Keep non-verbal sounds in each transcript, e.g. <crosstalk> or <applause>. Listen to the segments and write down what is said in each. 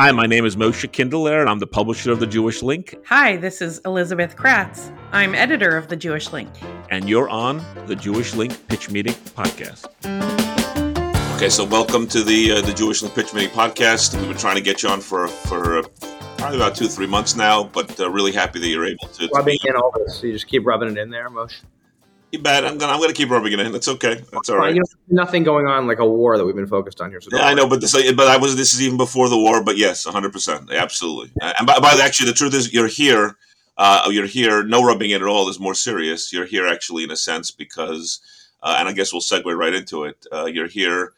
Hi, my name is Moshe Kinderlehrer, and I'm the publisher of The Jewish Link. Hi, this is Elizabeth Kratz. I'm editor of The Jewish Link. And you're on the Jewish Link Pitch Meeting Podcast. Okay, so welcome to the uh, the Jewish Link Pitch Meeting Podcast. We've been trying to get you on for for uh, probably about two, three months now, but uh, really happy that you're able to. Rubbing to in all this. So you just keep rubbing it in there, Moshe? You bet. I'm gonna I'm gonna keep rubbing it in. That's okay. That's all right. You know, nothing going on like a war that we've been focused on here. So yeah, I know, but this but I was this is even before the war. But yes, 100, percent absolutely. And by, by the actually, the truth is, you're here. Uh, you're here. No rubbing it at all is more serious. You're here actually in a sense because, uh, and I guess we'll segue right into it. Uh, you're here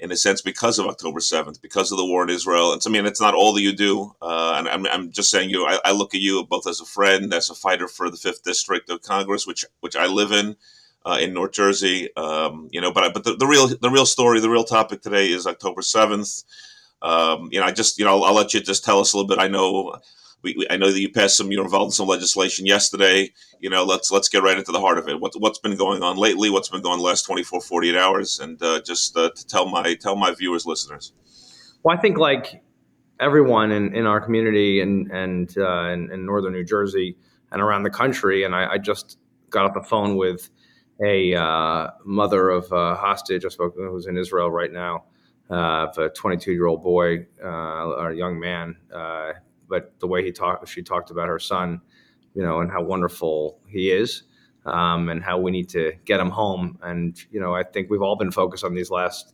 in a sense because of October 7th, because of the war in Israel. And so, I mean, it's not all that you do. Uh, and I'm, I'm, just saying, you, I, I, look at you both as a friend, as a fighter for the fifth district of Congress, which, which I live in, uh, in North Jersey. Um, you know, but, but the, the, real, the real story, the real topic today is October 7th. Um, you know, I just, you know, I'll, I'll, let you just tell us a little bit. I know we, we, I know that you passed some, you're involved in some legislation yesterday. You know, let's let's get right into the heart of it. What, what's been going on lately? What's been going on the last 24, 48 hours? And uh, just uh, to tell my tell my viewers, listeners. Well, I think like everyone in, in our community and and uh, in, in, northern New Jersey and around the country, and I, I just got off the phone with a uh, mother of a hostage I spoke who's in Israel right now, uh, of a 22 year old boy uh, or a young man but the way he talked, she talked about her son, you know, and how wonderful he is, um, and how we need to get him home. And you know, I think we've all been focused on these last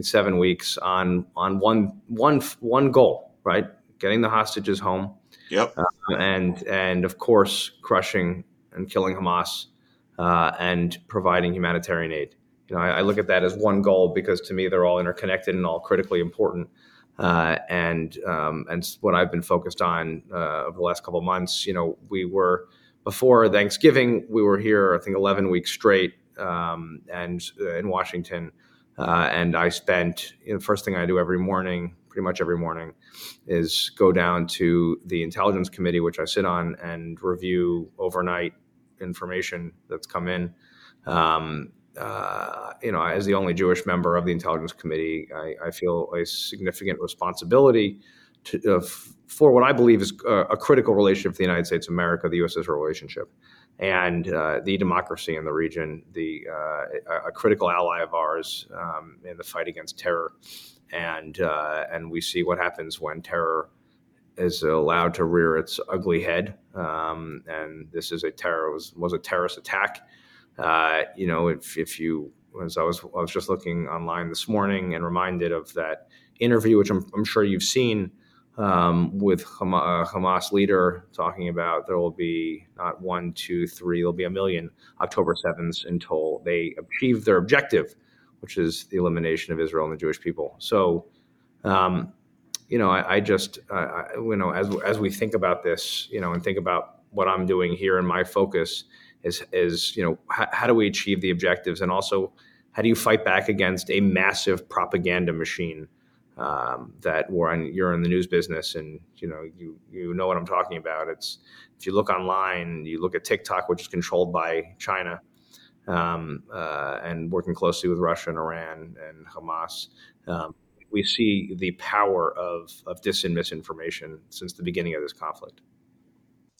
seven weeks on on one one one goal, right? Getting the hostages home. Yep. Uh, and and of course, crushing and killing Hamas, uh, and providing humanitarian aid. You know, I, I look at that as one goal because to me they're all interconnected and all critically important. Uh, and um, and what I've been focused on uh, over the last couple months. You know, we were before Thanksgiving, we were here I think 11 weeks straight, um, and uh, in Washington, uh, and I spent you know, the first thing I do every morning, pretty much every morning, is go down to the Intelligence Committee, which I sit on, and review overnight information that's come in. Um, uh, you know, as the only Jewish member of the Intelligence Committee, I, I feel a significant responsibility to, uh, for what I believe is a, a, critical relationship for the United States of America, the U.S.-Israel relationship, and uh, the democracy in the region, the uh, a critical ally of ours um, in the fight against terror, and uh, and we see what happens when terror is allowed to rear its ugly head, um, and this is a terror was, was a terrorist attack uh, you know, if, if you, as I was, I was just looking online this morning and reminded of that interview, which I'm, I'm sure you've seen um, with Hamas, uh, Hamas leader talking about there will be not one, two, three, there'll be a million October 7th until they achieve their objective, which is the elimination of Israel and the Jewish people. So, um, you know, I, I just, uh, I, you know, as as we think about this, you know, and think about what I'm doing here and my focus, is is you know how, how do we achieve the objectives and also how do you fight back against a massive propaganda machine um, that we're on, you're in the news business and you know you you know what I'm talking about. It's if you look online, you look at TikTok, which is controlled by China, um, uh, and working closely with Russia and Iran and Hamas. Um, we see the power of, of dis and misinformation since the beginning of this conflict.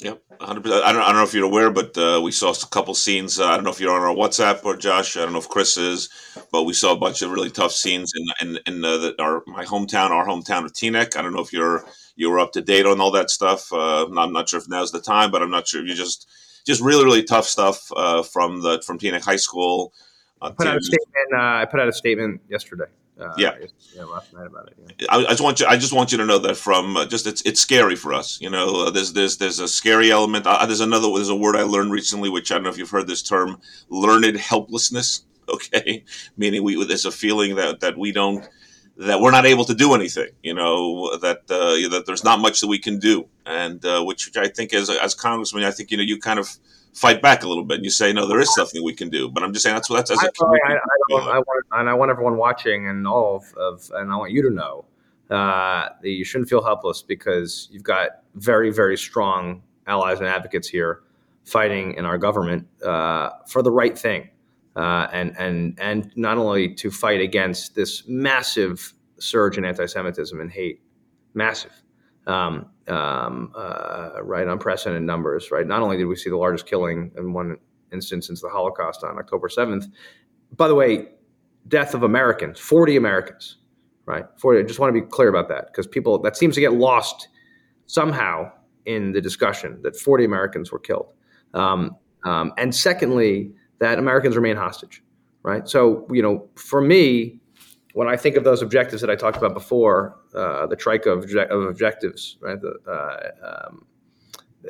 Yep, 100%. I don't, I don't know if you're aware, but uh, we saw a couple scenes. Uh, I don't know if you're on our WhatsApp or Josh. I don't know if Chris is, but we saw a bunch of really tough scenes in in, in uh, the, our my hometown, our hometown of Teaneck. I don't know if you're you were up to date on all that stuff. Uh, I'm not sure if now's the time, but I'm not sure. You just just really really tough stuff uh, from the from Teaneck High School. Uh, I put out a statement. I put out a statement yesterday. Uh, yeah. yeah, last night about it. Yeah. I, I, just want you. I just want you to know that from uh, just it's it's scary for us. You know, uh, there's there's there's a scary element. Uh, there's another. There's a word I learned recently, which I don't know if you've heard this term, learned helplessness. <laughs> Okay, meaning we there's a feeling that that we don't that we're not able to do anything. You know that uh, that there's not much that we can do, and uh, which I think as as congressman, I think you know you kind of fight back a little bit and you say, no, there is something we can do. But I'm just saying that's what that's as a I, I, I, I, want, and I want everyone watching and all of, of and I want you to know uh, that you shouldn't feel helpless because you've got very, very strong allies and advocates here fighting in our government uh, for the right thing. Uh, and and and not only to fight against this massive surge in anti-Semitism and hate massive. Um, um, uh, right, unprecedented numbers. Right, not only did we see the largest killing in one instance since the Holocaust on October seventh. By the way, death of Americans, forty Americans. Right, forty. I just want to be clear about that because people that seems to get lost somehow in the discussion that forty Americans were killed. Um, um, and secondly, that Americans remain hostage. Right, so you know, for me, when I think of those objectives that I talked about before, uh, the trike of, of objectives, right? The, uh, um,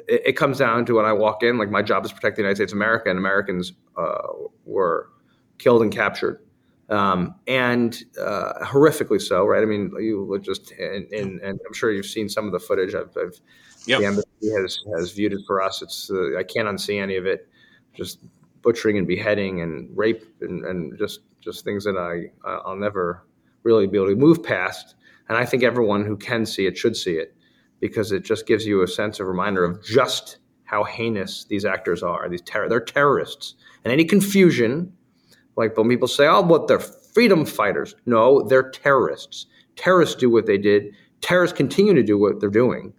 it, it, comes down to when I walk in, like my job is protect the United States of America, and Americans uh, were killed and captured, um, and uh, horrifically so, right? I mean, you just and, and, and, I'm sure you've seen some of the footage. I've, I've yep. the embassy has has viewed it for us. It's uh, I can't unsee any of it. Just butchering and beheading and rape and, and just just things that I I'll never really be able to move past. And I think everyone who can see it should see it because it just gives you a sense of reminder of just how heinous these actors are. These ter- they're terrorists. And any confusion, like when people say, "Oh, what they're freedom fighters," no, they're terrorists. Terrorists do what they did. Terrorists continue to do what they're doing,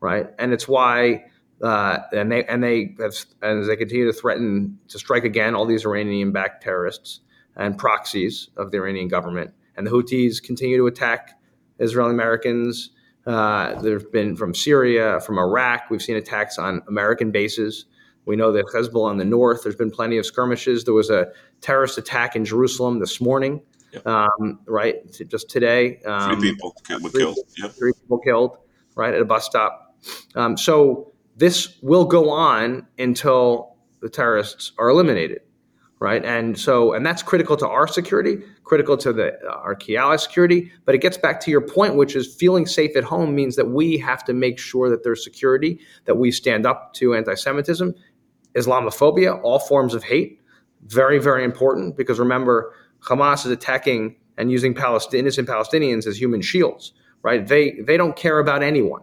right? And it's why uh, and they and they have, as they continue to threaten to strike again all these Iranian-backed terrorists and proxies of the Iranian government, and the Houthis continue to attack Israeli Americans. Uh, there've been from Syria, from Iraq. We've seen attacks on American bases. We know that Hezbollah in the north. There's been plenty of skirmishes. There was a terrorist attack in Jerusalem this morning, yep. um, right? Just today, um, three people were killed. Yep. Three people killed, right, at a bus stop. Um, so this will go on until the terrorists are eliminated, right? And so, and that's critical to our security, critical to the uh, our key ally security. But it gets back to your point, which is feeling safe at home means that we have to make sure that there's security, that we stand up to anti-Semitism, Islamophobia, all forms of hate. Very, very important because remember, Hamas is attacking and using Palestinian, innocent Palestinians as human shields, right? They they don't care about anyone,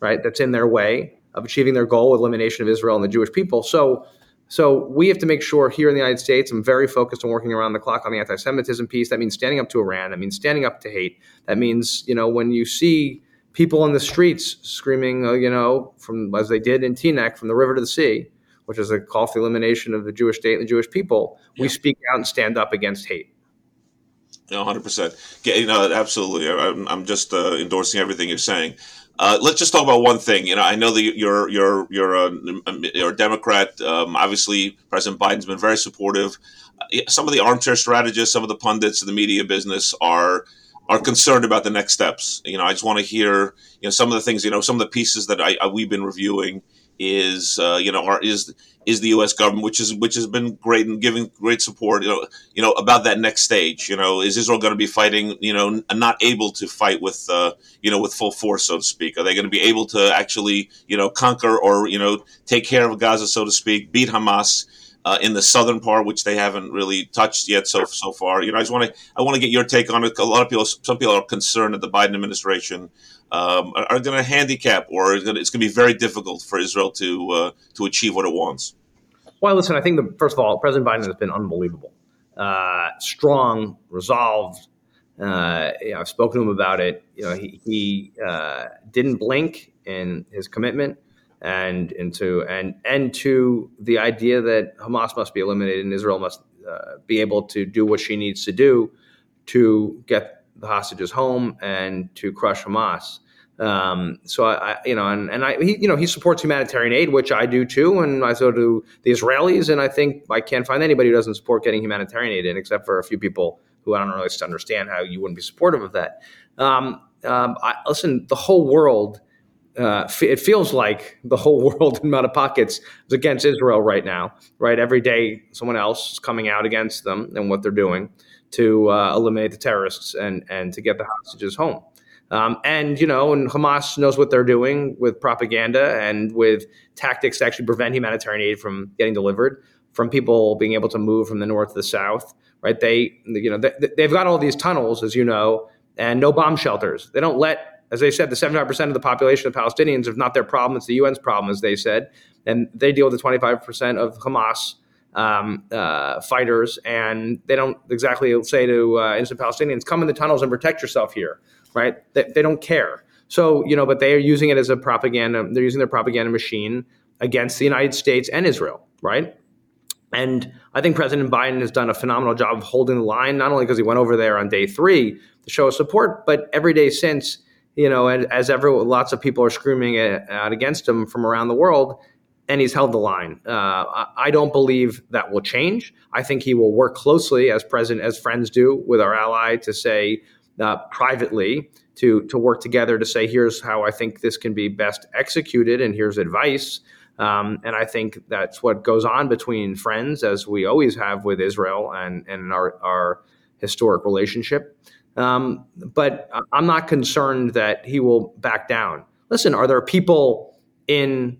right? That's in their way of achieving their goal, of elimination of Israel and the Jewish people. So, so we have to make sure here in the United States, I'm very focused on working around the clock on the anti-Semitism piece. That means standing up to Iran. That means standing up to hate. That means, you know, when you see people in the streets screaming, uh, you know, from as they did in Teaneck, from the river to the sea, which is a call for the elimination of the Jewish state and the Jewish people, yeah. we speak out and stand up against hate. No, hundred percent. You know, absolutely. I'm, I'm just uh, endorsing everything you're saying. Uh, let's just talk about one thing. You know, I know that you're you're you're a, you're a Democrat. Um, obviously, President Biden's been very supportive. Uh, some of the armchair strategists, some of the pundits in the media business are are concerned about the next steps. You know, I just want to hear you know some of the things. You know, some of the pieces that I, I we've been reviewing is uh, you know are, is is the U.S. government, which is which has been great and giving great support. You know, you know about that next stage. You know, is Israel going to be fighting? You know, not able to fight with uh, you know with full force, so to speak. Are they going to be able to actually you know conquer or you know take care of Gaza, so to speak, beat Hamas? Uh, in the southern part, which they haven't really touched yet so so far, you know, I just want to I want to get your take on it. A lot of people, some people are concerned that the Biden administration um, are, are going to handicap, or it's going to be very difficult for Israel to uh, to achieve what it wants. Well, listen, I think the, first of all, President Biden has been unbelievable, uh, strong, resolved. Uh, you know, I've spoken to him about it. You know, he, he uh, didn't blink in his commitment and into and and to the idea that Hamas must be eliminated and Israel must uh, be able to do what she needs to do to get the hostages home and to crush Hamas. Um, so I, I, you know, and, and I, he, you know, he supports humanitarian aid, which I do too, and I so do the Israelis. And I think I can't find anybody who doesn't support getting humanitarian aid in, except for a few people who I don't really understand how you wouldn't be supportive of that. Um, um, I, listen, the whole world. Uh, it feels like the whole <laughs> world in of pockets is against Israel right now. Right, every day someone else is coming out against them and what they're doing to uh, eliminate the terrorists and and to get the hostages home. Um, and you know, and Hamas knows what they're doing with propaganda and with tactics to actually prevent humanitarian aid from getting delivered, from people being able to move from the north to the south. Right? They, you know, they, they've got all these tunnels, as you know, and no bomb shelters. They don't let, as they said, the 75% of the population of Palestinians, if not their problem, it's the UN's problem, as they said, and they deal with the 25% of Hamas um, uh, fighters, and they don't exactly say to uh, innocent Palestinians, "Come in the tunnels and protect yourself here." Right? They, they don't care. So, you know, but they are using it as a propaganda, they're using their propaganda machine against the United States and Israel, right? And I think President Biden has done a phenomenal job of holding the line, not only because he went over there on day three to show support, but every day since, you know, and as ever, lots of people are screaming out against him from around the world, and he's held the line. Uh, I don't believe that will change. I think he will work closely, as president, as friends do, with our ally to say uh, privately to to work together to say, here's how I think this can be best executed, and here's advice. Um, and I think that's what goes on between friends, as we always have with Israel and, and our, our historic relationship. Um, but I'm not concerned that he will back down. Listen, are there people in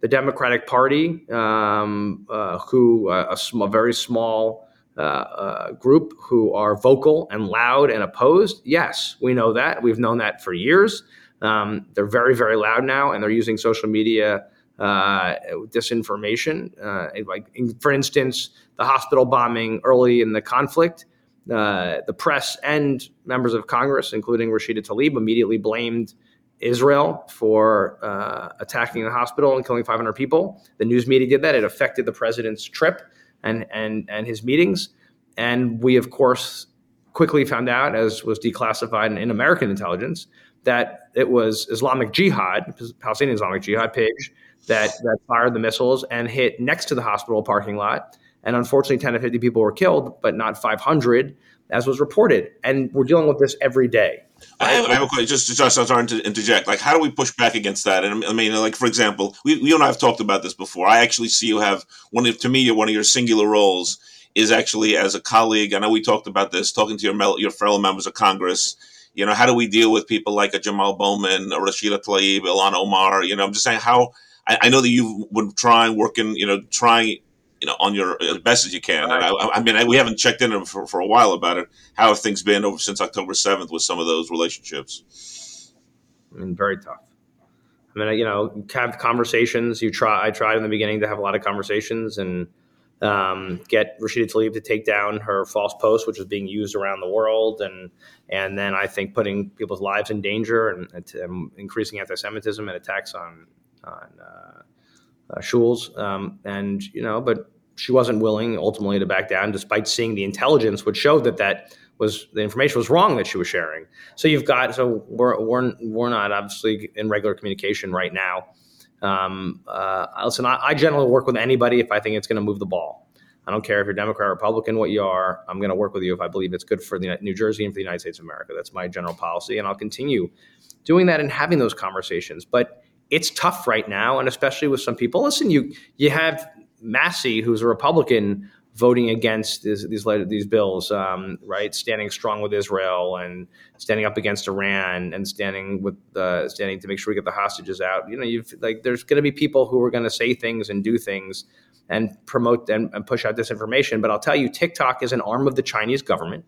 the Democratic Party um, uh, who, uh, a, sm- a, very small uh, uh, group, who are vocal and loud and opposed? Yes, we know that. We've known that for years. Um, they're very, very loud now, and they're using social media uh, disinformation. Uh, like, for instance, the hospital bombing early in the conflict. Uh, the press and members of Congress, including Rashida Tlaib, immediately blamed Israel for uh, attacking the hospital and killing 500 people. The news media did that. It affected the president's trip and and and his meetings. And we, of course, quickly found out, as was declassified in American intelligence, that it was Islamic Jihad, Palestinian Islamic Jihad page, that, that fired the missiles and hit next to the hospital parking lot. And unfortunately, 10 to 50 people were killed, but not 500, as was reported. And we're dealing with this every day. I have, I have a question. Just, just I'm to interject. Like, how do we push back against that? And I mean, like for example, we you and I have talked about this before. I actually see you have one of to me one of your singular roles is actually as a colleague. I know we talked about this, talking to your your fellow members of Congress. You know, how do we deal with people like a Jamal Bowman, a Rashida Tlaib, Ilhan Omar? You know, I'm just saying how I, I, know that you've been trying, working, you know, trying, you know, on your as best as you can. And I, I mean, I, we haven't checked in for, for a while about it. How have things been over since October seventh with some of those relationships? I mean, very tough. I mean, you know, have conversations. You try. I tried in the beginning to have a lot of conversations and um, get Rashida Tlaib to take down her false post, which was being used around the world, and and then I think putting people's lives in danger and, and increasing anti-Semitism and attacks on on uh, uh, shuls, um, and you know, but she wasn't willing ultimately to back down, despite seeing the intelligence which showed that that was the information was wrong that she was sharing. So you've got so we're we're, we're not obviously in regular communication right now. Um, uh, listen, I, I generally work with anybody if I think it's going to move the ball. I don't care if you're Democrat or Republican, what you are. I'm going to work with you if I believe it's good for the New Jersey and for the United States of America. That's my general policy, and I'll continue doing that and having those conversations. But it's tough right now, and especially with some people. Listen, you you have Massie, who's a Republican, voting against these these, these bills, um, right? Standing strong with Israel and standing up against Iran and standing with uh, standing to make sure we get the hostages out. You know, you've like there's going to be people who are going to say things and do things and promote and, and push out disinformation. But I'll tell you, TikTok is an arm of the Chinese government.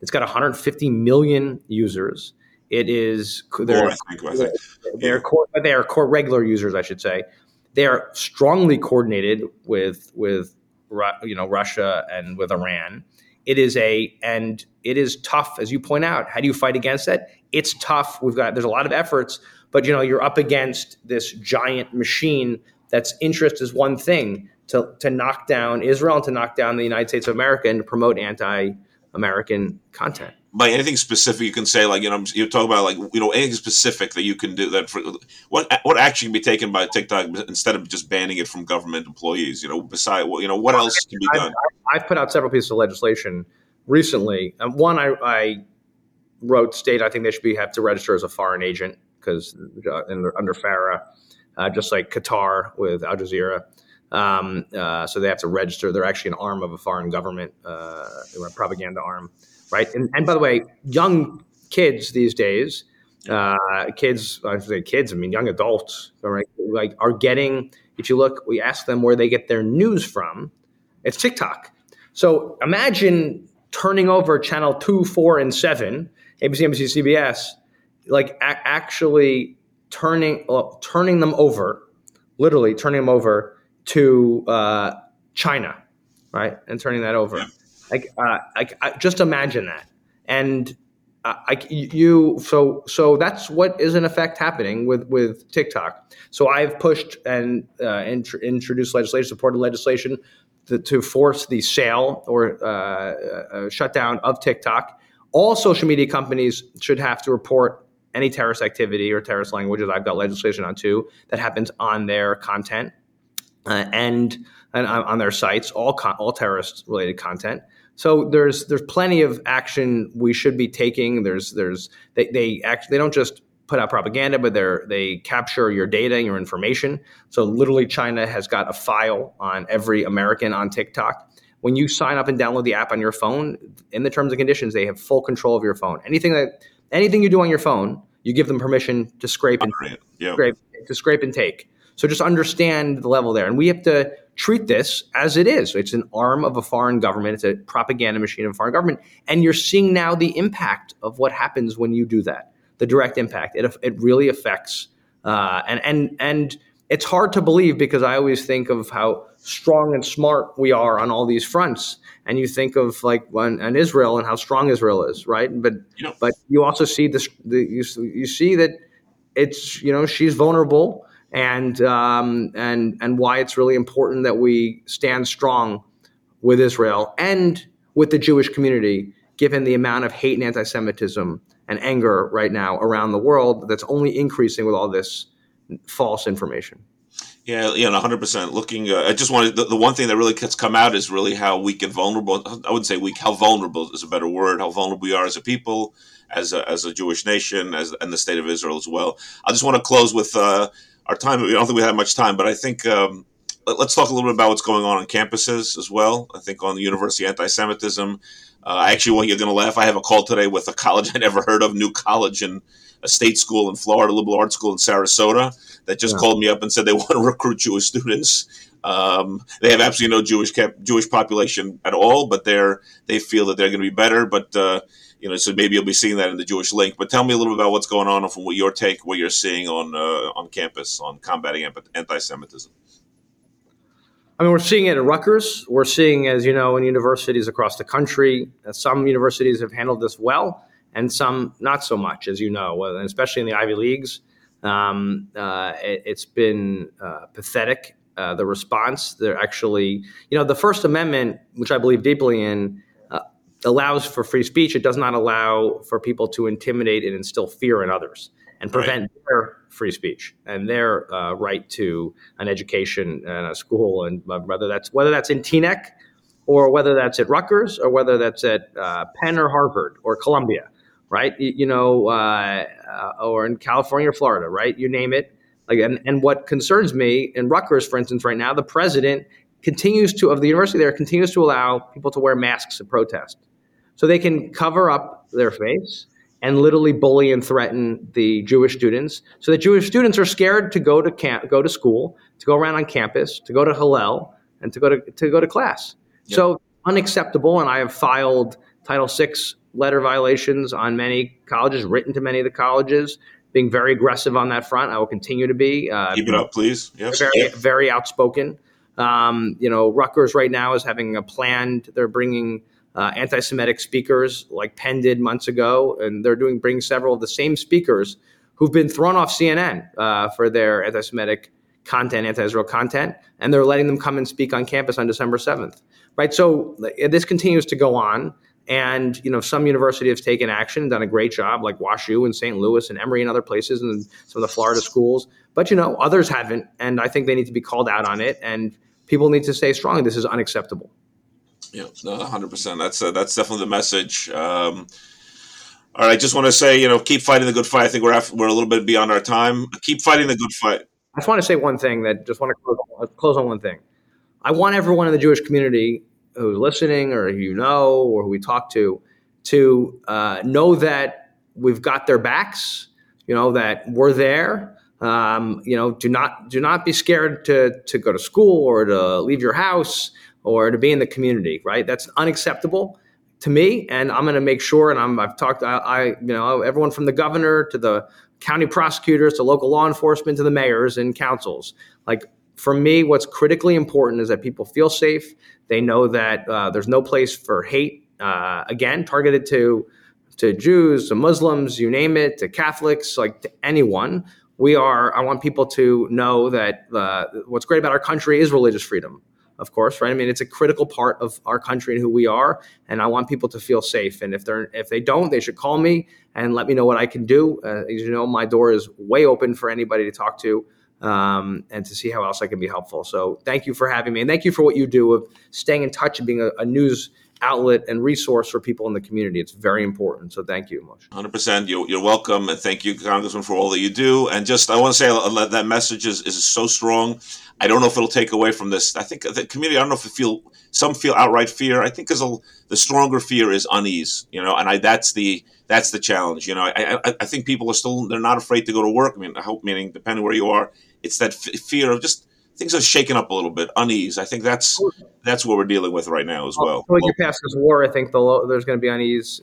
It's got 150 million users. It is they're, they're, core, they are core regular users, I should say. They are strongly coordinated with with you know Russia and with Iran. It is a and it is tough, as you point out. How do you fight against that? It's tough. We've got there's a lot of efforts, but you know you're up against this giant machine. That's interest is one thing to to knock down Israel and to knock down the United States of America and to promote anti-American content by anything specific you can say like you know you talk about like you know anything specific that you can do that for what what action can be taken by TikTok instead of just banning it from government employees you know beside what you know what else can be done? I've, I've put out several pieces of legislation recently. Um, one I, I, wrote state I think they should be have to register as a foreign agent because uh, under FARA uh, just like Qatar with Al Jazeera um, uh, so they have to register they're actually an arm of a foreign government uh, a propaganda arm right? And, and by the way, young kids these days, uh, kids, I say kids, I mean young adults, right? Like are getting. If you look, we ask them where they get their news from. It's TikTok. So imagine turning over channel two, four, and seven, ABC, NBC, CBS, like a- actually turning uh, turning them over, literally turning them over to uh, China, right, and turning that over. Yeah. Like, uh, like just imagine that. And I, you so so that's what is in effect happening with with TikTok. So I've pushed and uh, int- introduced legislation, supported legislation to, to force the sale or uh, uh, shutdown of TikTok. All social media companies should have to report any terrorist activity or terrorist languages. I've got legislation on too that happens on their content uh, and, and on their sites, all con- all terrorist related content. So there's there's plenty of action we should be taking. There's there's they they actually they don't just put out propaganda, but they they capture your data your information. So literally, China has got a file on every American on TikTok. When you sign up and download the app on your phone, in the terms and conditions, they have full control of your phone. Anything that anything you do on your phone, you give them permission to scrape and yeah. scrape to scrape and take. So just understand the level there, and we have to treat this as it is. It's an arm of a foreign government. It's a propaganda machine of a foreign government. And you're seeing now the impact of what happens when you do that, the direct impact. It, it really affects, uh, and, and, and it's hard to believe because I always think of how strong and smart we are on all these fronts. And you think of like when and Israel and how strong Israel is, right? But you know. but you also see this. The, you, you see that it's you know she's vulnerable and um, and and why it's really important that we stand strong with Israel and with the Jewish community, given the amount of hate and anti-Semitism and anger right now around the world that's only increasing with all this false information. Yeah, yeah, hundred percent. Looking, uh, I just wanted the, the, one thing that really has come out is really how weak and vulnerable. I wouldn't say weak. How vulnerable is a better word. How vulnerable we are as a people, as a, as a Jewish nation, as and the state of Israel as well. I just want to close with uh, our time. I don't think we have much time, but I think um, let, us talk a little bit about what's going on on campuses as well. I think on the university anti-Semitism. Uh, I actually want you're going to laugh. I have a call today with a college <laughs> I never heard of, new college in a state school in Florida, a liberal arts school in Sarasota, that just yeah. called me up and said they <laughs> want to recruit Jewish students. Um, they have absolutely no Jewish Jewish population at all, but they're they feel that they're going to be better. But uh, you know, so maybe you'll be seeing that in the Jewish Link. But tell me a little bit about what's going on from what your take, what you're seeing on uh, on campus on combating anti-Semitism. I mean, we're seeing it at Rutgers. We're seeing, as you know, in universities across the country. Some universities have handled this well, and some not so much, as you know, especially in the Ivy Leagues. Um, uh, it, has been uh, pathetic. Uh, the response, they're actually, you know, the First Amendment, which I believe deeply in, allows for free speech. It does not allow for people to intimidate and instill fear in others and prevent right. their free speech and their uh, right to an education and a school. And uh, whether that's whether that's in Teaneck or whether that's at Rutgers or whether that's at uh, Penn or Harvard or Columbia, right? You, you know, uh, uh, or in California or Florida, right? You name it. Like, and, and what concerns me in Rutgers, for instance, right now, the president continues to of the university there continues to allow people to wear masks at protest so they can cover up their face and literally bully and threaten the Jewish students. So the Jewish students are scared to go to camp, go to school, to go around on campus, to go to Hillel, and to go to to go to class. Yep. So unacceptable. And I have filed Title VI letter violations on many colleges, written to many of the colleges, being very aggressive on that front. I will continue to be. Uh, Keep it up, please. Yes. Very, very outspoken. Um, you know, Rutgers right now is having a planned. They're bringing uh, anti-Semitic speakers like Penn did months ago, and they're doing bring several of the same speakers who've been thrown off CNN uh, for their anti-Semitic content, anti-Israel content, and they're letting them come and speak on campus on December seventh. Right, so this continues to go on, and you know some universities have taken action, done a great job, like WashU and St. Louis and Emory and other places, and some of the Florida schools. But you know others haven't, and I think they need to be called out on it, and people need to stay strong. This is unacceptable. Yeah, no, hundred percent. That's uh, that's definitely the message. Um, all right, I just want to say, you know, keep fighting the good fight. I think we're after, we're a little bit beyond our time. Keep fighting the good fight. I just want to say one thing. That just want to close, uh, close on one thing. I want everyone in the Jewish community who's listening, or you know, or who we talk to, to uh, know that we've got their backs. You know that we're there. Um, you know, do not do not be scared to to go to school or to leave your house or to be in the community, right? That's unacceptable to me, and I'm going to make sure. And I'm, I've talked, I, I, you know, everyone from the governor to the county prosecutors to local law enforcement to the mayors and councils. Like for me, what's critically important is that people feel safe. They know that uh, there's no place for hate. Uh, again, targeted to to Jews, to Muslims, you name it, to Catholics, like to anyone. We are. I want people to know that uh, what's great about our country is religious freedom of course, right? I mean, it's a critical part of our country and who we are, and I want people to feel safe. And if they're if they don't, they should call me and let me know what I can do. Uh, as you know, my door is way open for anybody to talk to um, and to see how else I can be helpful. So, thank you for having me, and thank you for what you do of staying in touch and being a, a news outlet and resource for people in the community. It's very important. So thank you, Moshe. 100%. You're, you're welcome. And thank you, Congressman, for all that you do. And just, I want to say uh, that message is, is so strong. I don't know if it'll take away from this. I think the community. I don't know if it feel some feel outright fear. I think because the stronger fear is unease. You know, and I that's the that's the challenge. You know, I, I, I think people are still they're not afraid to go to work. I mean, I hope meaning depending where you are, it's that f- fear of just things are shaken up a little bit, unease. I think that's that's what we're dealing with right now as well. When you pass this war, I think the, there's going to be unease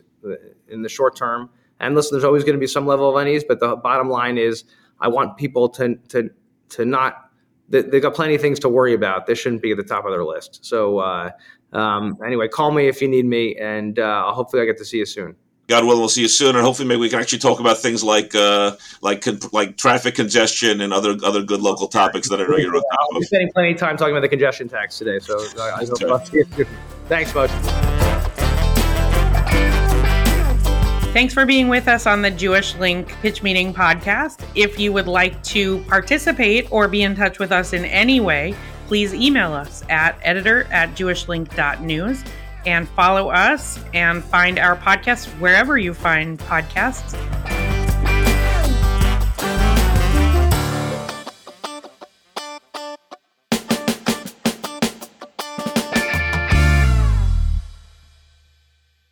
in the short term. And listen, there's always going to be some level of unease, but the bottom line is, I want people to to to not they've got plenty of things to worry about. This shouldn't be at the top of their list. So uh, um, anyway, call me if you need me, and uh, hopefully I get to see you soon. God willing, we'll see you soon, and hopefully maybe we can actually talk about things like uh, like like traffic congestion and other other good local topics that I know you're on top of. We're spending plenty of time talking about the congestion tax today, so I hope I'll see you soon. Thanks, much. Thanks for being with us on the Jewish Link Pitch Meeting podcast. If you would like to participate or be in touch with us in any way, please email us at editor at jewishlink.news and follow us and find our podcast wherever you find podcasts.